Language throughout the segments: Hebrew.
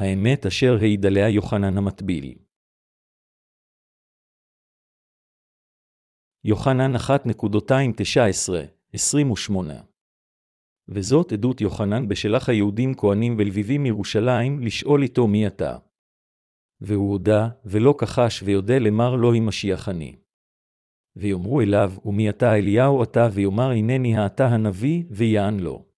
האמת אשר העיד עליה יוחנן המטביל. יוחנן 1.219-28 וזאת עדות יוחנן בשלח היהודים כהנים ולביבים מירושלים לשאול איתו מי אתה. והוא הודה, ולא כחש ויודה למר לא היא משיח אני. ויאמרו אליו, ומי אתה אליהו אתה, ויאמר הנני האתה הנביא, ויען לו.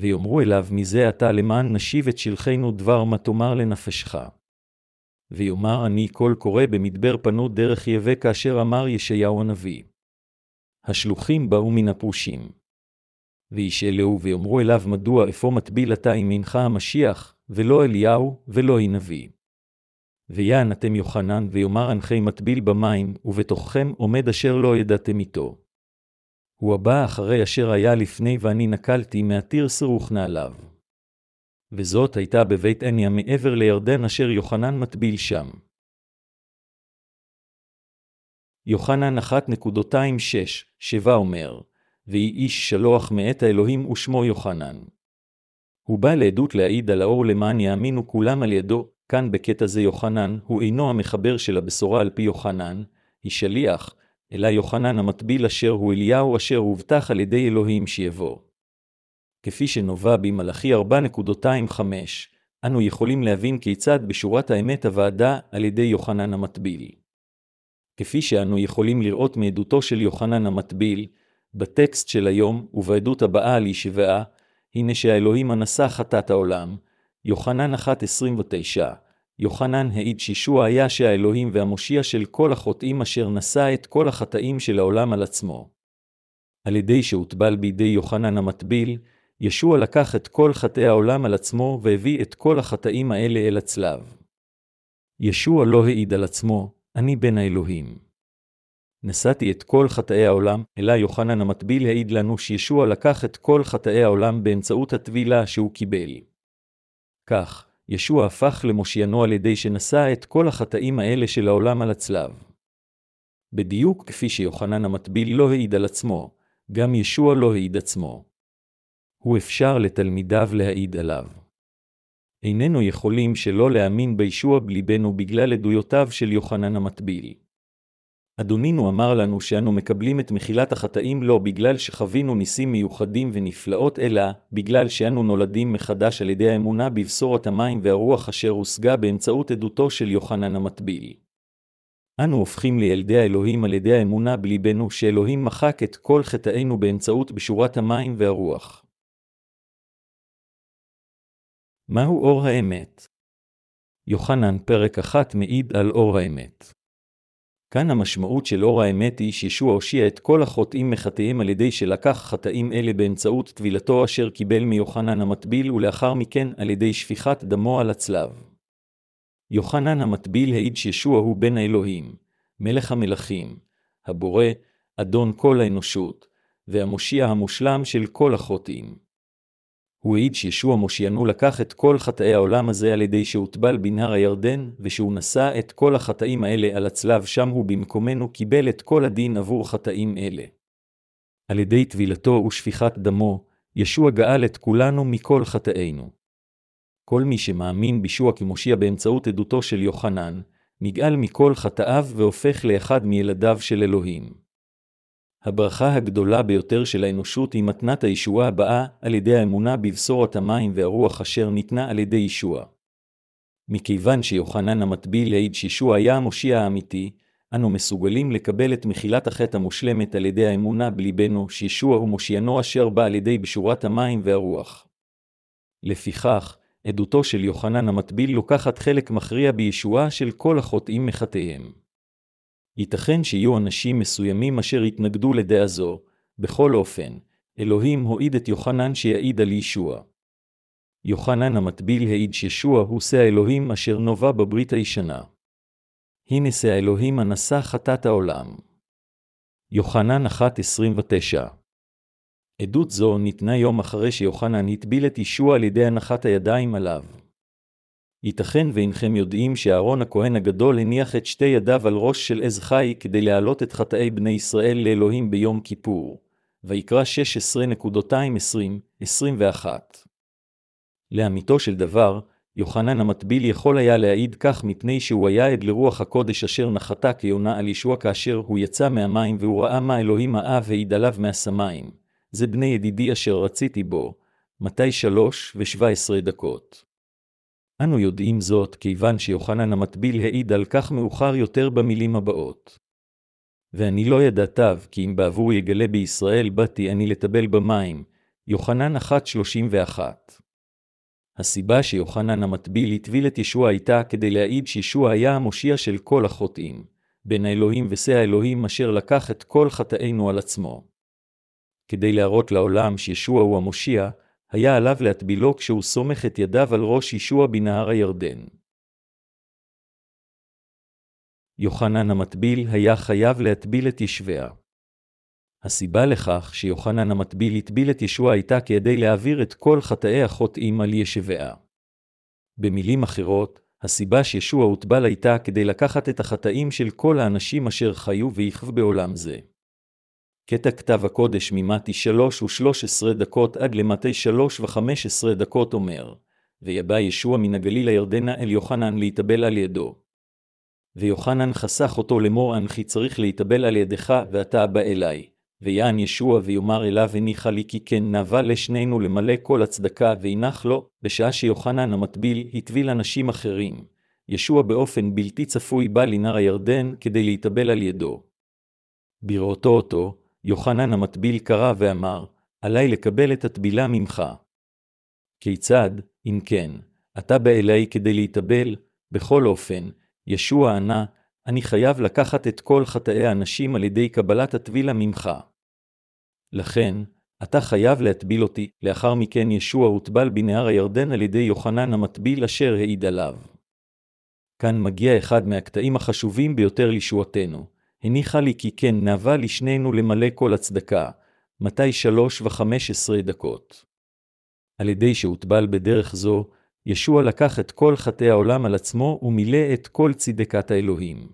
ויאמרו אליו, מזה אתה למען נשיב את שלחנו דבר מה תאמר לנפשך. ויאמר אני קול קורא במדבר פנות דרך יבא כאשר אמר ישעיהו הנביא. השלוחים באו מן הפרושים. וישאלהו ויאמרו אליו מדוע אפוא מטביל אתה אם אינך המשיח, ולא אליהו, ולא היא נביא. ויען אתם יוחנן, ויאמר אנכי מטביל במים, ובתוככם עומד אשר לא ידעתם איתו. הוא הבא אחרי אשר היה לפני ואני נקלתי מעתיר סירוך נעליו. וזאת הייתה בבית עניה מעבר לירדן אשר יוחנן מטביל שם. יוחנן 1.26-7 אומר, ויהי איש שלוח מאת האלוהים ושמו יוחנן. הוא בא לעדות להעיד על האור למען יאמינו כולם על ידו, כאן בקטע זה יוחנן, הוא אינו המחבר של הבשורה על פי יוחנן, היא שליח, אלא יוחנן המטביל אשר הוא אליהו אשר הובטח על ידי אלוהים שיבוא. כפי שנובע במלאכי 4.25, אנו יכולים להבין כיצד בשורת האמת הוועדה על ידי יוחנן המטביל. כפי שאנו יכולים לראות מעדותו של יוחנן המטביל, בטקסט של היום ובעדות הבאה על ישבעה, הנה שהאלוהים הנשא חטאת העולם, יוחנן 1.29, יוחנן העיד שישוע היה שהאלוהים והמושיע של כל החוטאים אשר נשא את כל החטאים של העולם על עצמו. על ידי שהוטבל בידי יוחנן המטביל, ישוע לקח את כל חטאי העולם על עצמו והביא את כל החטאים האלה אל הצלב. ישוע לא העיד על עצמו, אני בן האלוהים. נשאתי את כל חטאי העולם, אלא יוחנן המטביל העיד לנו שישוע לקח את כל חטאי העולם באמצעות הטבילה שהוא קיבל. כך, ישוע הפך למושיינו על ידי שנשא את כל החטאים האלה של העולם על הצלב. בדיוק כפי שיוחנן המטביל לא העיד על עצמו, גם ישוע לא העיד עצמו. הוא אפשר לתלמידיו להעיד עליו. איננו יכולים שלא להאמין בישוע בליבנו בגלל עדויותיו של יוחנן המטביל. אדונינו אמר לנו שאנו מקבלים את מחילת החטאים לא בגלל שחווינו ניסים מיוחדים ונפלאות, אלא בגלל שאנו נולדים מחדש על ידי האמונה בבשורת המים והרוח אשר הושגה באמצעות עדותו של יוחנן המטביל. אנו הופכים לילדי האלוהים על ידי האמונה בליבנו שאלוהים מחק את כל חטאינו באמצעות בשורת המים והרוח. מהו אור האמת? יוחנן פרק אחת מעיד על אור האמת. כאן המשמעות של אור האמת היא שישוע הושיע את כל החוטאים מחטאיהם על ידי שלקח חטאים אלה באמצעות טבילתו אשר קיבל מיוחנן המטביל ולאחר מכן על ידי שפיכת דמו על הצלב. יוחנן המטביל העיד שישוע הוא בן האלוהים, מלך המלכים, הבורא, אדון כל האנושות, והמושיע המושלם של כל החוטאים. הוא העיד שישוע מושיינו לקח את כל חטאי העולם הזה על ידי שהוטבל בנהר הירדן, ושהוא נשא את כל החטאים האלה על הצלב שם הוא במקומנו קיבל את כל הדין עבור חטאים אלה. על ידי טבילתו ושפיכת דמו, ישוע גאל את כולנו מכל חטאינו. כל מי שמאמין בישוע כמושיע באמצעות עדותו של יוחנן, נגאל מכל חטאיו והופך לאחד מילדיו של אלוהים. הברכה הגדולה ביותר של האנושות היא מתנת הישועה הבאה על ידי האמונה בבשורת המים והרוח אשר ניתנה על ידי ישוע. מכיוון שיוחנן המטביל העיד שישוע היה המושיע האמיתי, אנו מסוגלים לקבל את מחילת החטא המושלמת על ידי האמונה בליבנו שישוע הוא מושיינו אשר בא על ידי בשורת המים והרוח. לפיכך, עדותו של יוחנן המטביל לוקחת חלק מכריע בישועה של כל החוטאים מחטאיהם. ייתכן שיהיו אנשים מסוימים אשר יתנגדו לדעה זו, בכל אופן, אלוהים הועיד את יוחנן שיעיד על ישוע. יוחנן המטביל העיד שישוע הוא שא האלוהים אשר נובע בברית הישנה. הנה שא האלוהים הנשא חטאת העולם. יוחנן 1.29 עדות זו ניתנה יום אחרי שיוחנן הטביל את ישוע על ידי הנחת הידיים עליו. ייתכן ואינכם יודעים שאהרון הכהן הגדול הניח את שתי ידיו על ראש של עז חי כדי להעלות את חטאי בני ישראל לאלוהים ביום כיפור. ויקרא 16.220-21. לאמיתו של דבר, יוחנן המטביל יכול היה להעיד כך מפני שהוא היה עד לרוח הקודש אשר נחתה כיונה על ישוע כאשר הוא יצא מהמים והוא ראה מה אלוהים האב העיד עליו מהשמיים. זה בני ידידי אשר רציתי בו. מתי שלוש ושבע עשרה דקות. אנו יודעים זאת כיוון שיוחנן המטביל העיד על כך מאוחר יותר במילים הבאות. ואני לא ידעתיו, כי אם בעבור יגלה בישראל באתי אני לטבל במים. יוחנן 1.31 הסיבה שיוחנן המטביל הטביל את ישוע הייתה כדי להעיד שישוע היה המושיע של כל החוטאים, בין האלוהים ושא האלוהים אשר לקח את כל חטאינו על עצמו. כדי להראות לעולם שישוע הוא המושיע, היה עליו להטבילו כשהוא סומך את ידיו על ראש ישוע בנהר הירדן. יוחנן המטביל היה חייב להטביל את ישביה. הסיבה לכך שיוחנן המטביל הטביל את ישוע הייתה כדי להעביר את כל חטאי החוטאים על ישביה. במילים אחרות, הסיבה שישוע הוטבל הייתה כדי לקחת את החטאים של כל האנשים אשר חיו ויחו בעולם זה. קטע כתב הקודש ממתי שלוש ושלוש עשרה דקות עד למתי שלוש וחמש עשרה דקות אומר, ויבא ישוע מן הגליל הירדנה אל יוחנן להתאבל על ידו. ויוחנן חסך אותו לאמור אנכי צריך להתאבל על ידך, ואתה בא אליי. ויען ישוע ויאמר אליו הניחה לי כי כן נאווה לשנינו למלא כל הצדקה והנח לו, בשעה שיוחנן המטביל הטביל אנשים אחרים. ישוע באופן בלתי צפוי בא לנהר הירדן כדי להתאבל על ידו. בראותו אותו, יוחנן המטביל קרא ואמר, עלי לקבל את הטבילה ממך. כיצד, אם כן, אתה בא אלי כדי להתאבל? בכל אופן, ישוע ענה, אני חייב לקחת את כל חטאי האנשים על ידי קבלת הטבילה ממך. לכן, אתה חייב להטביל אותי, לאחר מכן ישוע הוטבל בנהר הירדן על ידי יוחנן המטביל אשר העיד עליו. כאן מגיע אחד מהקטעים החשובים ביותר לישועתנו. הניחה לי כי כן נאווה לשנינו למלא כל הצדקה. מתי שלוש וחמש עשרה דקות. על ידי שהוטבל בדרך זו, ישוע לקח את כל חטאי העולם על עצמו ומילא את כל צדקת האלוהים.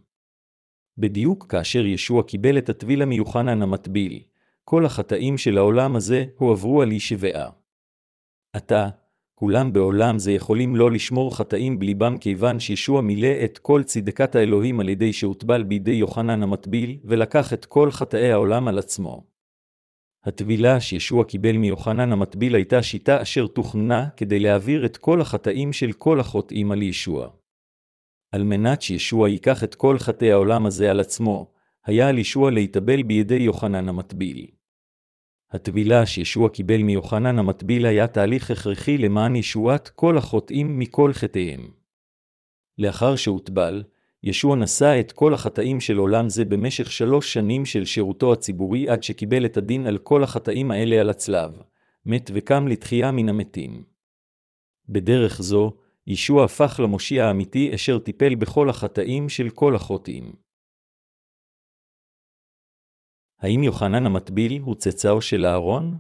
בדיוק כאשר ישוע קיבל את הטביל המיוחנן המטביל, כל החטאים של העולם הזה הועברו על איש שבעה. עתה, כולם בעולם זה יכולים לא לשמור חטאים בליבם כיוון שישוע מילא את כל צדקת האלוהים על ידי שהוטבל בידי יוחנן המטביל, ולקח את כל חטאי העולם על עצמו. הטבילה שישוע קיבל מיוחנן המטביל הייתה שיטה אשר תוכננה כדי להעביר את כל החטאים של כל החוטאים על ישוע. על מנת שישוע ייקח את כל חטאי העולם הזה על עצמו, היה על ישוע להתאבל בידי יוחנן המטביל. הטבילה שישוע קיבל מיוחנן המטביל היה תהליך הכרחי למען ישועת כל החוטאים מכל חטאיהם. לאחר שהוטבל, ישוע נשא את כל החטאים של עולם זה במשך שלוש שנים של שירותו הציבורי עד שקיבל את הדין על כל החטאים האלה על הצלב, מת וקם לתחייה מן המתים. בדרך זו, ישוע הפך למושיע האמיתי אשר טיפל בכל החטאים של כל החוטאים. האם יוחנן המטביל הוא צאצאו של אהרון?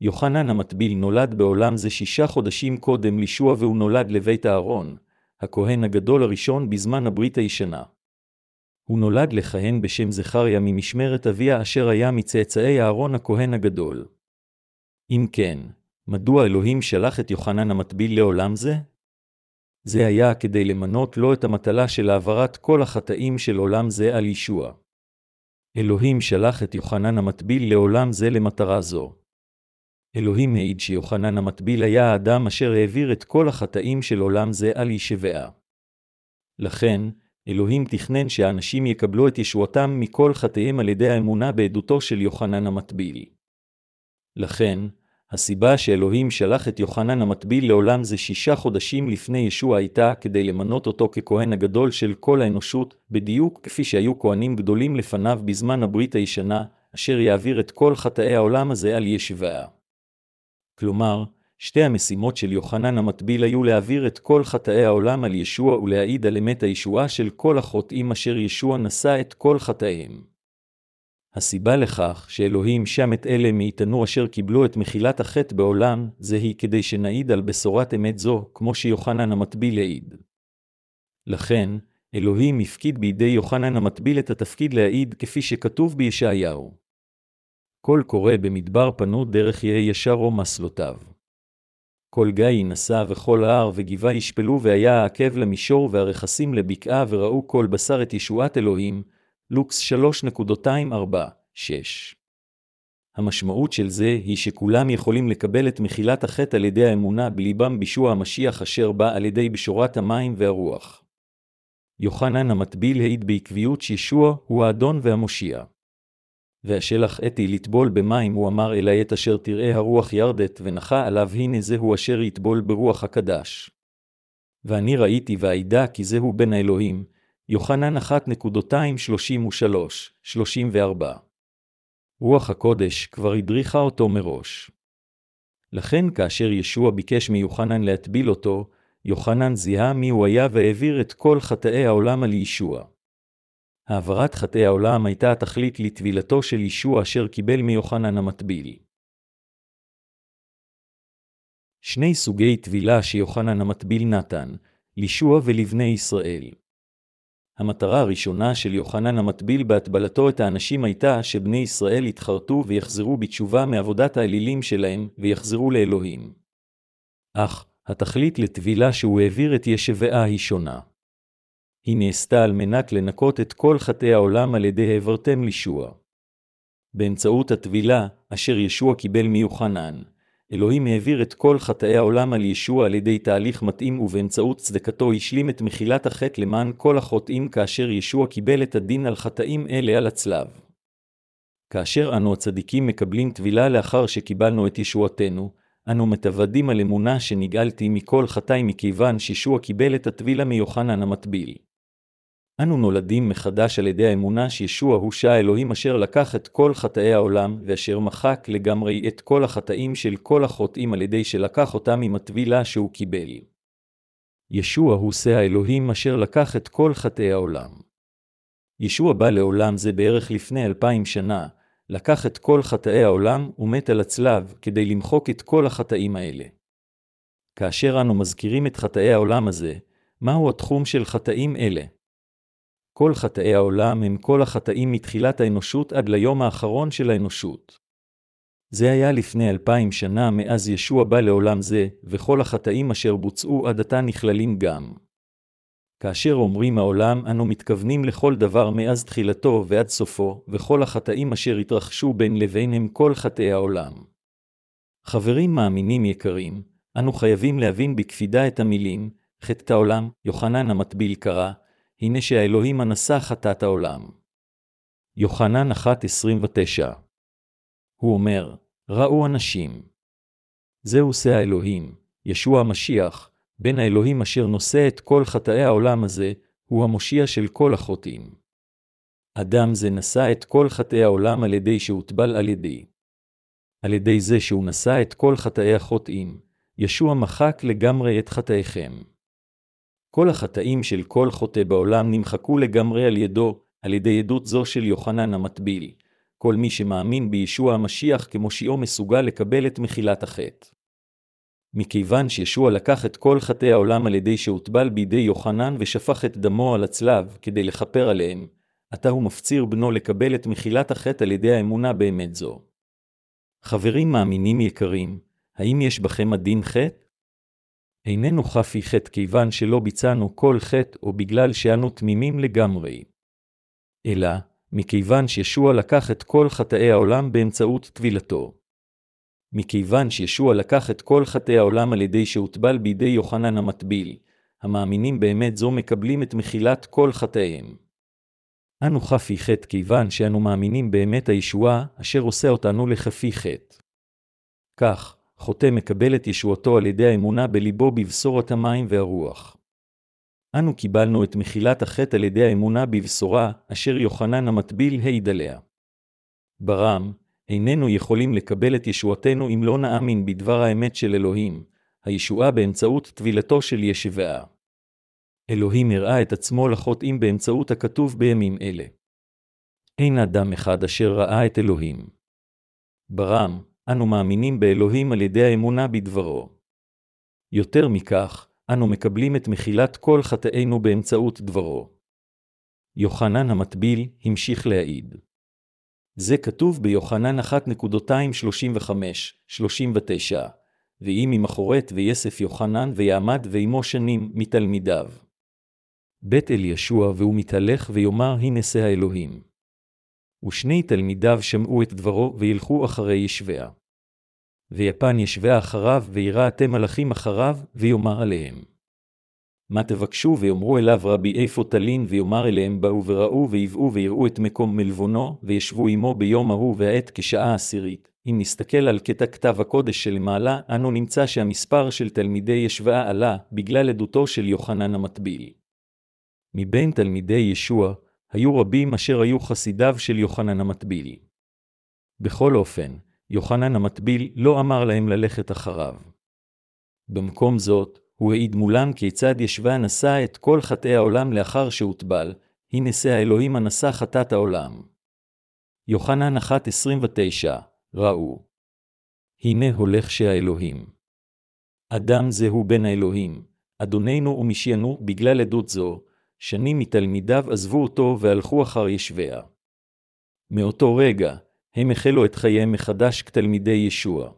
יוחנן המטביל נולד בעולם זה שישה חודשים קודם לישוע והוא נולד לבית אהרון, הכהן הגדול הראשון בזמן הברית הישנה. הוא נולד לכהן בשם זכריה ממשמרת אביה אשר היה מצאצאי אהרון הכהן הגדול. אם כן, מדוע אלוהים שלח את יוחנן המטביל לעולם זה? זה היה כדי למנות לו את המטלה של העברת כל החטאים של עולם זה על ישוע. אלוהים שלח את יוחנן המטביל לעולם זה למטרה זו. אלוהים העיד שיוחנן המטביל היה האדם אשר העביר את כל החטאים של עולם זה על ישביה. לכן, אלוהים תכנן שהאנשים יקבלו את ישועתם מכל חטאיהם על ידי האמונה בעדותו של יוחנן המטביל. לכן, הסיבה שאלוהים שלח את יוחנן המטביל לעולם זה שישה חודשים לפני ישוע הייתה כדי למנות אותו ככהן הגדול של כל האנושות, בדיוק כפי שהיו כהנים גדולים לפניו בזמן הברית הישנה, אשר יעביר את כל חטאי העולם הזה על ישביה. כלומר, שתי המשימות של יוחנן המטביל היו להעביר את כל חטאי העולם על ישוע ולהעיד על אמת הישועה של כל החוטאים אשר ישוע נשא את כל חטאיהם. הסיבה לכך שאלוהים שם את אלה מאיתנו אשר קיבלו את מחילת החטא בעולם, זה היא כדי שנעיד על בשורת אמת זו, כמו שיוחנן המטביל העיד. לכן, אלוהים הפקיד בידי יוחנן המטביל את התפקיד להעיד כפי שכתוב בישעיהו. כל קורא במדבר פנו דרך יהיה ישר או מסלותיו. כל גיא נסע וכל ההר וגבעה ישפלו והיה העקב למישור והרכסים לבקעה וראו כל בשר את ישועת אלוהים, לוקס 3.246. המשמעות של זה היא שכולם יכולים לקבל את מחילת החטא על ידי האמונה בליבם בישוע המשיח אשר בא על ידי בשורת המים והרוח. יוחנן המטביל העיד בעקביות שישוע הוא האדון והמושיע. והשלח אתי לטבול במים, הוא אמר אלי את אשר תראה הרוח ירדת, ונחה עליו הנה זהו אשר יטבול ברוח הקדש. ואני ראיתי ואידע כי זהו בן האלוהים, יוחנן 1.233-34. רוח הקודש כבר הדריכה אותו מראש. לכן כאשר ישוע ביקש מיוחנן להטביל אותו, יוחנן זיהה מי הוא היה והעביר את כל חטאי העולם על ישוע. העברת חטאי העולם הייתה התכלית לטבילתו של ישוע אשר קיבל מיוחנן המטביל. שני סוגי טבילה שיוחנן המטביל נתן, לישוע ולבני ישראל. המטרה הראשונה של יוחנן המטביל בהטבלתו את האנשים הייתה שבני ישראל יתחרטו ויחזרו בתשובה מעבודת האלילים שלהם, ויחזרו לאלוהים. אך, התכלית לטבילה שהוא העביר את ישבעה היא שונה. היא נעשתה על מנת לנקות את כל חטאי העולם על ידי העברתם לישוע. באמצעות הטבילה, אשר ישוע קיבל מיוחנן, אלוהים העביר את כל חטאי העולם על ישוע על ידי תהליך מתאים ובאמצעות צדקתו השלים את מחילת החטא למען כל החוטאים כאשר ישוע קיבל את הדין על חטאים אלה על הצלב. כאשר אנו הצדיקים מקבלים טבילה לאחר שקיבלנו את ישועתנו, אנו מתוודים על אמונה שנגאלתי מכל חטאי מכיוון שישוע קיבל את הטבילה מיוחנן המטביל. אנו נולדים מחדש על ידי האמונה שישוע הוא שהאלוהים אשר לקח את כל חטאי העולם, ואשר מחק לגמרי את כל החטאים של כל החוטאים על ידי שלקח אותם עם הטבילה שהוא קיבל. ישוע הוא שא האלוהים אשר לקח את כל חטאי העולם. ישוע בא לעולם זה בערך לפני אלפיים שנה, לקח את כל חטאי העולם ומת על הצלב כדי למחוק את כל החטאים האלה. כאשר אנו מזכירים את חטאי העולם הזה, מהו התחום של חטאים אלה? כל חטאי העולם הם כל החטאים מתחילת האנושות עד ליום האחרון של האנושות. זה היה לפני אלפיים שנה מאז ישוע בא לעולם זה, וכל החטאים אשר בוצעו עד עתה נכללים גם. כאשר אומרים העולם, אנו מתכוונים לכל דבר מאז תחילתו ועד סופו, וכל החטאים אשר התרחשו בין לבין הם כל חטאי העולם. חברים מאמינים יקרים, אנו חייבים להבין בקפידה את המילים, חטא העולם, יוחנן המטביל קרא, הנה שהאלוהים הנשא חטאת העולם. יוחנן 1.29 הוא אומר, ראו אנשים. זהו שא האלוהים, ישוע המשיח, בן האלוהים אשר נושא את כל חטאי העולם הזה, הוא המושיע של כל החוטאים. אדם זה נשא את כל חטאי העולם על ידי שהוטבל על ידי. על ידי זה שהוא נשא את כל חטאי החוטאים, ישוע מחק לגמרי את חטאיכם. כל החטאים של כל חוטא בעולם נמחקו לגמרי על ידו, על ידי עדות זו של יוחנן המטביל. כל מי שמאמין בישוע המשיח כמושיעו מסוגל לקבל את מחילת החטא. מכיוון שישוע לקח את כל חטאי העולם על ידי שהוטבל בידי יוחנן ושפך את דמו על הצלב כדי לכפר עליהם, עתה הוא מפציר בנו לקבל את מחילת החטא על ידי האמונה באמת זו. חברים מאמינים יקרים, האם יש בכם הדין חטא? איננו חפי חטא כיוון שלא ביצענו כל חטא או בגלל שאנו תמימים לגמרי. אלא, מכיוון שישוע לקח את כל חטאי העולם באמצעות טבילתו. מכיוון שישוע לקח את כל חטאי העולם על ידי שהוטבל בידי יוחנן המטביל, המאמינים באמת זו מקבלים את מחילת כל חטאיהם. אנו חפי חטא כיוון שאנו מאמינים באמת הישועה, אשר עושה אותנו לחפי חטא. כך, חוטא מקבל את ישועתו על ידי האמונה בליבו בבשורת המים והרוח. אנו קיבלנו את מחילת החטא על ידי האמונה בבשורה, אשר יוחנן המטביל העיד עליה. ברם, איננו יכולים לקבל את ישועתנו אם לא נאמין בדבר האמת של אלוהים, הישועה באמצעות טבילתו של ישבעה. אלוהים הראה את עצמו לחוטאים באמצעות הכתוב בימים אלה. אין אדם אחד אשר ראה את אלוהים. ברם, אנו מאמינים באלוהים על ידי האמונה בדברו. יותר מכך, אנו מקבלים את מחילת כל חטאינו באמצעות דברו. יוחנן המטביל המשיך להעיד. זה כתוב ביוחנן 1.235-39, ויהי ממחרת ויסף יוחנן ויעמד ועמו שנים מתלמידיו. בית אל ישוע והוא מתהלך ויאמר הנשא האלוהים. ושני תלמידיו שמעו את דברו וילכו אחרי ישביה. ויפן ישביה אחריו וירא אתם מלאכים אחריו, ויאמר עליהם. מה תבקשו ויאמרו אליו רבי איפה תלין ויאמר אליהם באו וראו ויבאו ויראו את מקום מלבונו, וישבו עמו ביום ההוא והעת כשעה עשירית. אם נסתכל על קטע כתב הקודש שלמעלה, אנו נמצא שהמספר של תלמידי ישבעה עלה, בגלל עדותו של יוחנן המטביל. מבין תלמידי ישוע, היו רבים אשר היו חסידיו של יוחנן המטביל. בכל אופן, יוחנן המטביל לא אמר להם ללכת אחריו. במקום זאת, הוא העיד מולם כיצד ישבה נשא את כל חטאי העולם לאחר שהוטבל, היא נשא האלוהים הנשא חטאת העולם. יוחנן 1.29 ראו. הנה הולך שהאלוהים. אדם זהו בן האלוהים, אדוננו ומשיינו בגלל עדות זו, שנים מתלמידיו עזבו אותו והלכו אחר ישביה. מאותו רגע, הם החלו את חייהם מחדש כתלמידי ישוע.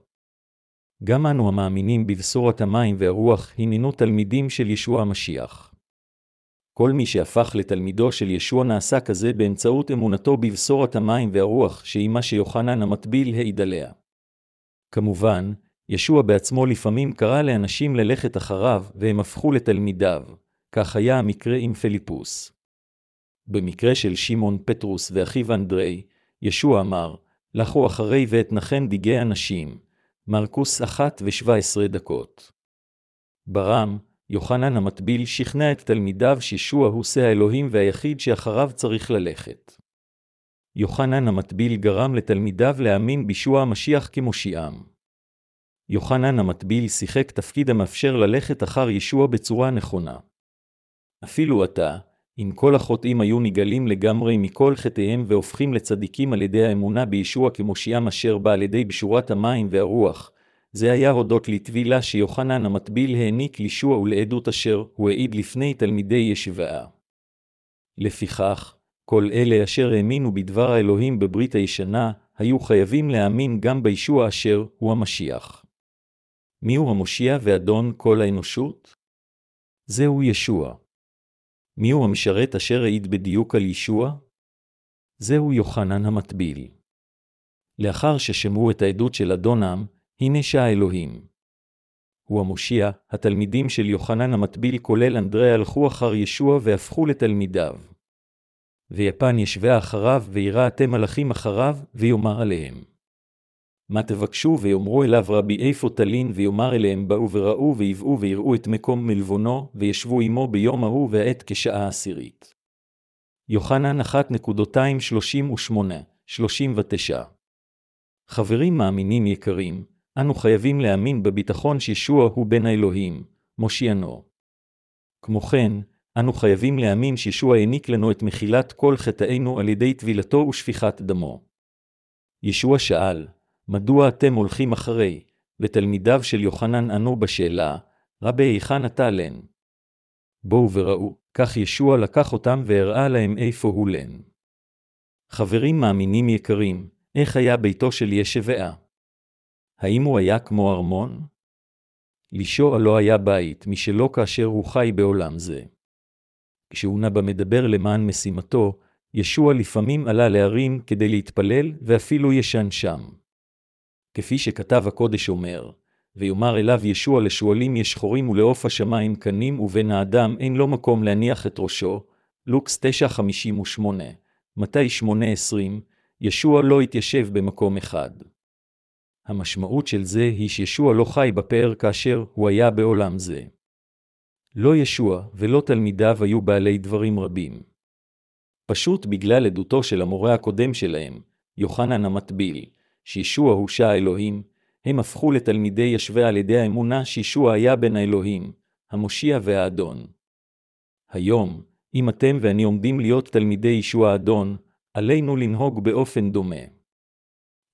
גם אנו המאמינים בבשורת המים והרוח, הננו תלמידים של ישוע המשיח. כל מי שהפך לתלמידו של ישוע נעשה כזה באמצעות אמונתו בבשורת המים והרוח, שהיא מה שיוחנן המטביל העיד עליה. כמובן, ישוע בעצמו לפעמים קרא לאנשים ללכת אחריו, והם הפכו לתלמידיו. כך היה המקרה עם פליפוס. במקרה של שמעון פטרוס ואחיו אנדרי, ישוע אמר, לכו אחרי ואתנחם דיגי אנשים. מרקוס אחת ושבע עשרה דקות. ברם, יוחנן המטביל שכנע את תלמידיו שישוע הוא שא האלוהים והיחיד שאחריו צריך ללכת. יוחנן המטביל גרם לתלמידיו להאמין בישוע המשיח כמושיעם. יוחנן המטביל שיחק תפקיד המאפשר ללכת אחר ישוע בצורה נכונה. אפילו עתה, אם כל החוטאים היו נגלים לגמרי מכל חטאיהם והופכים לצדיקים על ידי האמונה בישוע כמושיעם אשר בא על ידי בשורת המים והרוח, זה היה הודות לטבילה שיוחנן המטביל העניק לישוע ולעדות אשר הוא העיד לפני תלמידי ישיבה. לפיכך, כל אלה אשר האמינו בדבר האלוהים בברית הישנה, היו חייבים להאמין גם בישוע אשר הוא המשיח. מיהו המושיע ואדון כל האנושות? זהו ישוע. מיהו המשרת אשר העיד בדיוק על ישוע? זהו יוחנן המטביל. לאחר ששמעו את העדות של אדונם, הנה שהאלוהים. הוא המושיע, התלמידים של יוחנן המטביל כולל אנדרי הלכו אחר ישוע והפכו לתלמידיו. ויפן ישבה אחריו וירא אתם מלאכים אחריו, ויאמר עליהם. מה תבקשו ויאמרו אליו רבי איפה תלין ויאמר אליהם באו וראו ויבאו ויראו את מקום מלבונו, וישבו עמו ביום ההוא והעת כשעה עשירית. יוחנן 1.238-39 חברים מאמינים יקרים, אנו חייבים להאמין בביטחון שישוע הוא בן האלוהים, מושיענו. כמו כן, אנו חייבים להאמין שישוע העניק לנו את מחילת כל חטאינו על ידי טבילתו ושפיכת דמו. ישוע שאל, מדוע אתם הולכים אחרי? ותלמידיו של יוחנן ענו בשאלה, רבי היכן אתה לן? בואו וראו, כך ישוע לקח אותם והראה להם איפה הוא לן. חברים מאמינים יקרים, איך היה ביתו של ישבעה? האם הוא היה כמו ארמון? לישוע לא היה בית משלו כאשר הוא חי בעולם זה. כשהוא נבא מדבר למען משימתו, ישוע לפעמים עלה להרים כדי להתפלל ואפילו ישן שם. כפי שכתב הקודש אומר, ויאמר אליו ישוע לשועלים יש חורים ולעוף השמיים קנים ובין האדם אין לו מקום להניח את ראשו, לוקס 9.58, מתי 8.20, ישוע לא התיישב במקום אחד. המשמעות של זה היא שישוע לא חי בפאר כאשר הוא היה בעולם זה. לא ישוע ולא תלמידיו היו בעלי דברים רבים. פשוט בגלל עדותו של המורה הקודם שלהם, יוחנן המטביל, שישוע הוא שע האלוהים, הם הפכו לתלמידי ישווה על ידי האמונה שישוע היה בן האלוהים, המושיע והאדון. היום, אם אתם ואני עומדים להיות תלמידי ישוע האדון, עלינו לנהוג באופן דומה.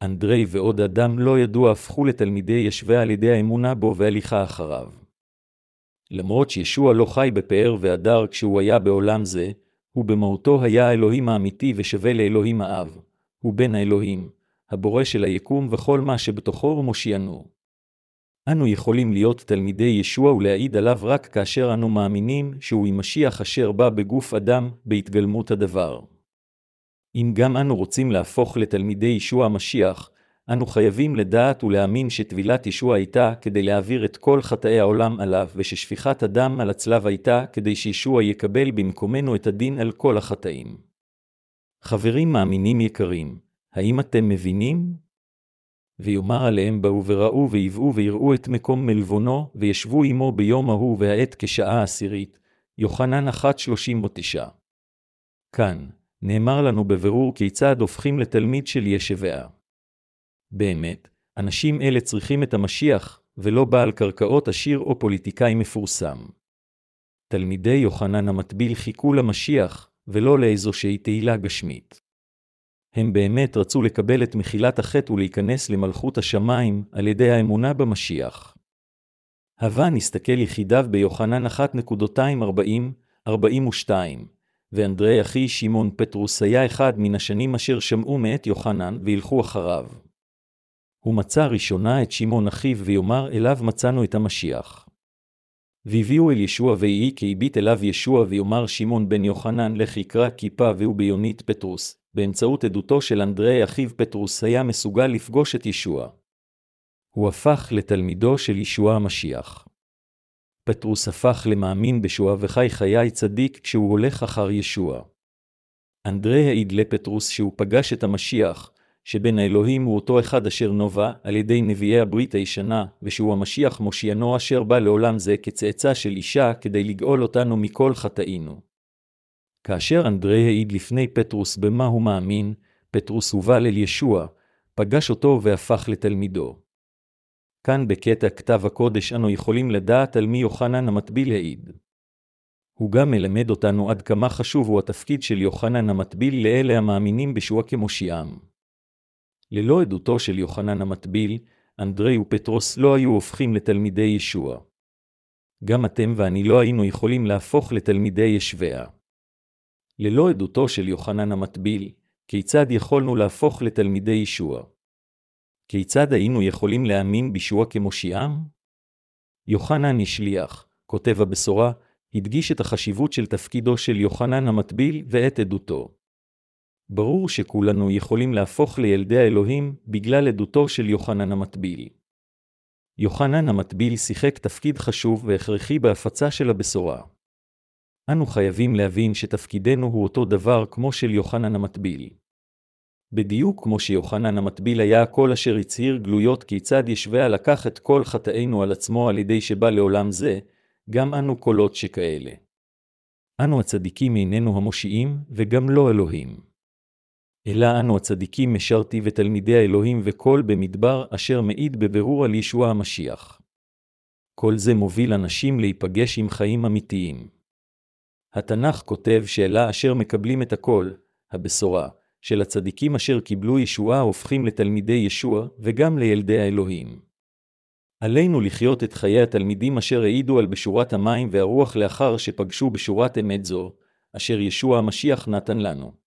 אנדרי ועוד אדם לא ידוע הפכו לתלמידי ישווה על ידי האמונה בו והליכה אחריו. למרות שישוע לא חי בפאר והדר כשהוא היה בעולם זה, הוא במהותו היה האלוהים האמיתי ושווה לאלוהים האב, הוא בן האלוהים, הבורא של היקום וכל מה שבתוכו ומושיענו. אנו יכולים להיות תלמידי ישוע ולהעיד עליו רק כאשר אנו מאמינים שהוא עם משיח אשר בא בגוף אדם, בהתגלמות הדבר. אם גם אנו רוצים להפוך לתלמידי ישוע המשיח, אנו חייבים לדעת ולהאמין שטבילת ישוע הייתה כדי להעביר את כל חטאי העולם עליו, וששפיכת הדם על הצלב הייתה כדי שישוע יקבל במקומנו את הדין על כל החטאים. חברים מאמינים יקרים, האם אתם מבינים? ויאמר עליהם באו וראו ויבאו ויראו את מקום מלבונו, וישבו עמו ביום ההוא והעת כשעה עשירית. יוחנן 1.39 כאן, נאמר לנו בבירור כיצד הופכים לתלמיד של ישביה. באמת, אנשים אלה צריכים את המשיח, ולא בעל קרקעות עשיר או פוליטיקאי מפורסם. תלמידי יוחנן המטביל חיכו למשיח, ולא לאיזושהי תהילה גשמית. הם באמת רצו לקבל את מחילת החטא ולהיכנס למלכות השמיים על ידי האמונה במשיח. הווה נסתכל יחידיו ביוחנן 1.240-42, ואנדרי אחי שמעון פטרוס היה אחד מן השנים אשר שמעו מאת יוחנן וילכו אחריו. הוא מצא ראשונה את שמעון אחיו ויאמר אליו מצאנו את המשיח. והביאו אל ישוע ויהי כי הביט אליו ישוע ויאמר שמעון בן יוחנן לך יקרא כיפה והוא ביונית פטרוס, באמצעות עדותו של אנדרי אחיו פטרוס היה מסוגל לפגוש את ישוע. הוא הפך לתלמידו של ישוע המשיח. פטרוס הפך למאמין בשוע וחי חיי צדיק כשהוא הולך אחר ישוע. אנדרי העיד לפטרוס שהוא פגש את המשיח, שבין האלוהים הוא אותו אחד אשר נובע על ידי נביאי הברית הישנה, ושהוא המשיח מושיענו אשר בא לעולם זה כצאצא של אישה כדי לגאול אותנו מכל חטאינו. כאשר אנדרי העיד לפני פטרוס במה הוא מאמין, פטרוס הובל אל ישוע, פגש אותו והפך לתלמידו. כאן בקטע כתב הקודש אנו יכולים לדעת על מי יוחנן המטביל העיד. הוא גם מלמד אותנו עד כמה חשוב הוא התפקיד של יוחנן המטביל לאלה המאמינים בשוע כמושיעם. ללא עדותו של יוחנן המטביל, אנדרי ופטרוס לא היו הופכים לתלמידי ישוע. גם אתם ואני לא היינו יכולים להפוך לתלמידי ישביה. ללא עדותו של יוחנן המטביל, כיצד יכולנו להפוך לתלמידי ישוע? כיצד היינו יכולים להאמין בישוע כמושיעם? יוחנן השליח, כותב הבשורה, הדגיש את החשיבות של תפקידו של יוחנן המטביל ואת עדותו. ברור שכולנו יכולים להפוך לילדי האלוהים בגלל עדותו של יוחנן המטביל. יוחנן המטביל שיחק תפקיד חשוב והכרחי בהפצה של הבשורה. אנו חייבים להבין שתפקידנו הוא אותו דבר כמו של יוחנן המטביל. בדיוק כמו שיוחנן המטביל היה הקול אשר הצהיר גלויות כיצד ישווה לקח את כל חטאינו על עצמו על ידי שבא לעולם זה, גם אנו קולות שכאלה. אנו הצדיקים איננו המושיעים, וגם לא אלוהים. אלא אנו הצדיקים משרתי ותלמידי האלוהים וכל במדבר אשר מעיד בבירור על ישוע המשיח. כל זה מוביל אנשים להיפגש עם חיים אמיתיים. התנ"ך כותב שאלה אשר מקבלים את הכל, הבשורה, של הצדיקים אשר קיבלו ישועה הופכים לתלמידי ישוע וגם לילדי האלוהים. עלינו לחיות את חיי התלמידים אשר העידו על בשורת המים והרוח לאחר שפגשו בשורת אמת זו, אשר ישוע המשיח נתן לנו.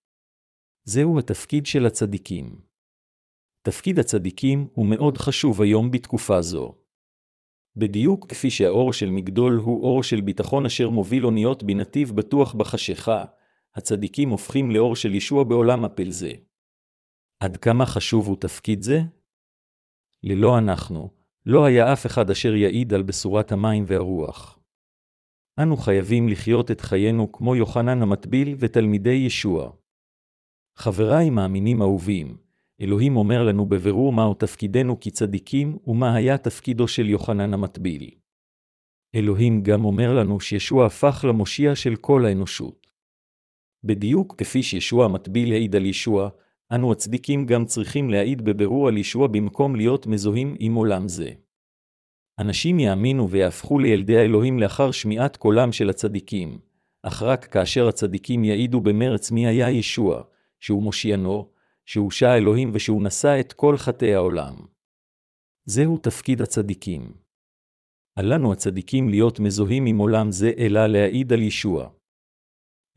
זהו התפקיד של הצדיקים. תפקיד הצדיקים הוא מאוד חשוב היום בתקופה זו. בדיוק כפי שהאור של מגדול הוא אור של ביטחון אשר מוביל אוניות בנתיב בטוח בחשיכה, הצדיקים הופכים לאור של ישוע בעולם אפל זה. עד כמה חשוב הוא תפקיד זה? ללא אנחנו, לא היה אף אחד אשר יעיד על בשורת המים והרוח. אנו חייבים לחיות את חיינו כמו יוחנן המטביל ותלמידי ישוע. חבריי מאמינים אהובים, אלוהים אומר לנו בבירור מהו תפקידנו כצדיקים ומה היה תפקידו של יוחנן המטביל. אלוהים גם אומר לנו שישוע הפך למושיע של כל האנושות. בדיוק כפי שישוע המטביל העיד על ישוע, אנו הצדיקים גם צריכים להעיד בבירור על ישוע במקום להיות מזוהים עם עולם זה. אנשים יאמינו ויהפכו לילדי האלוהים לאחר שמיעת קולם של הצדיקים, אך רק כאשר הצדיקים יעידו במרץ מי היה ישוע, שהוא מושיענו, שהוא שע אלוהים ושהוא נשא את כל חטאי העולם. זהו תפקיד הצדיקים. אל לנו הצדיקים להיות מזוהים עם עולם זה, אלא להעיד על ישוע.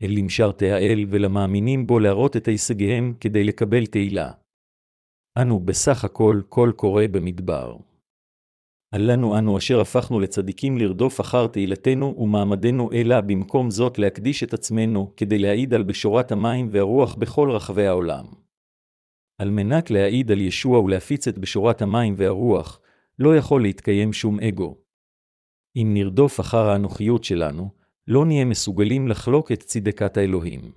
אל למשרתי האל ולמאמינים בו להראות את הישגיהם כדי לקבל תהילה. אנו בסך הכל קול קורא במדבר. אל לנו אנו אשר הפכנו לצדיקים לרדוף אחר תהילתנו ומעמדנו אלא במקום זאת להקדיש את עצמנו כדי להעיד על בשורת המים והרוח בכל רחבי העולם. על מנת להעיד על ישוע ולהפיץ את בשורת המים והרוח, לא יכול להתקיים שום אגו. אם נרדוף אחר האנוכיות שלנו, לא נהיה מסוגלים לחלוק את צדקת האלוהים.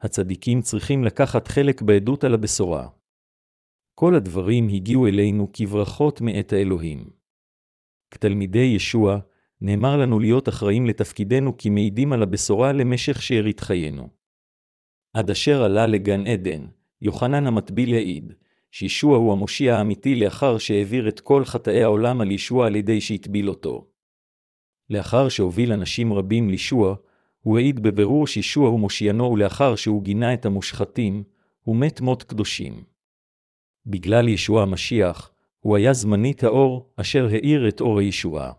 הצדיקים צריכים לקחת חלק בעדות על הבשורה. כל הדברים הגיעו אלינו כברכות מאת האלוהים. כתלמידי ישוע, נאמר לנו להיות אחראים לתפקידנו כי מעידים על הבשורה למשך שארית חיינו. עד אשר עלה לגן עדן, יוחנן המטביל העיד, שישוע הוא המושיע האמיתי לאחר שהעביר את כל חטאי העולם על ישוע על ידי שהטביל אותו. לאחר שהוביל אנשים רבים לישוע, הוא העיד בבירור שישוע הוא מושיענו ולאחר שהוא גינה את המושחתים, הוא מת מות קדושים. בגלל ישוע המשיח, הוא היה זמנית האור אשר האיר את אור הישועה.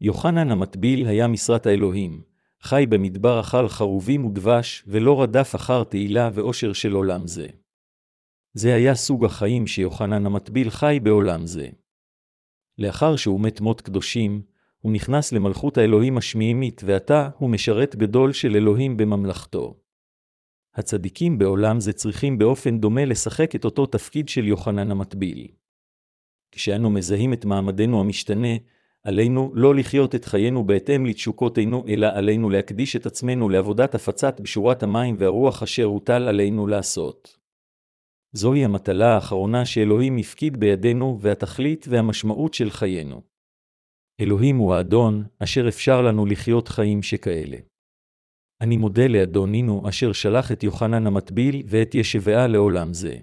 יוחנן המטביל היה משרת האלוהים, חי במדבר אכל חרובים ודבש, ולא רדף אחר תהילה ואושר של עולם זה. זה היה סוג החיים שיוחנן המטביל חי בעולם זה. לאחר שהוא מת מות קדושים, הוא נכנס למלכות האלוהים השמימית, ועתה הוא משרת גדול של אלוהים בממלכתו. הצדיקים בעולם זה צריכים באופן דומה לשחק את אותו תפקיד של יוחנן המטביל. כשאנו מזהים את מעמדנו המשתנה, עלינו לא לחיות את חיינו בהתאם לתשוקותינו, אלא עלינו להקדיש את עצמנו לעבודת הפצת בשורת המים והרוח אשר הוטל עלינו לעשות. זוהי המטלה האחרונה שאלוהים הפקיד בידינו, והתכלית והמשמעות של חיינו. אלוהים הוא האדון, אשר אפשר לנו לחיות חיים שכאלה. אני מודה לאדונינו אשר שלח את יוחנן המטביל ואת ישבעה לעולם זה.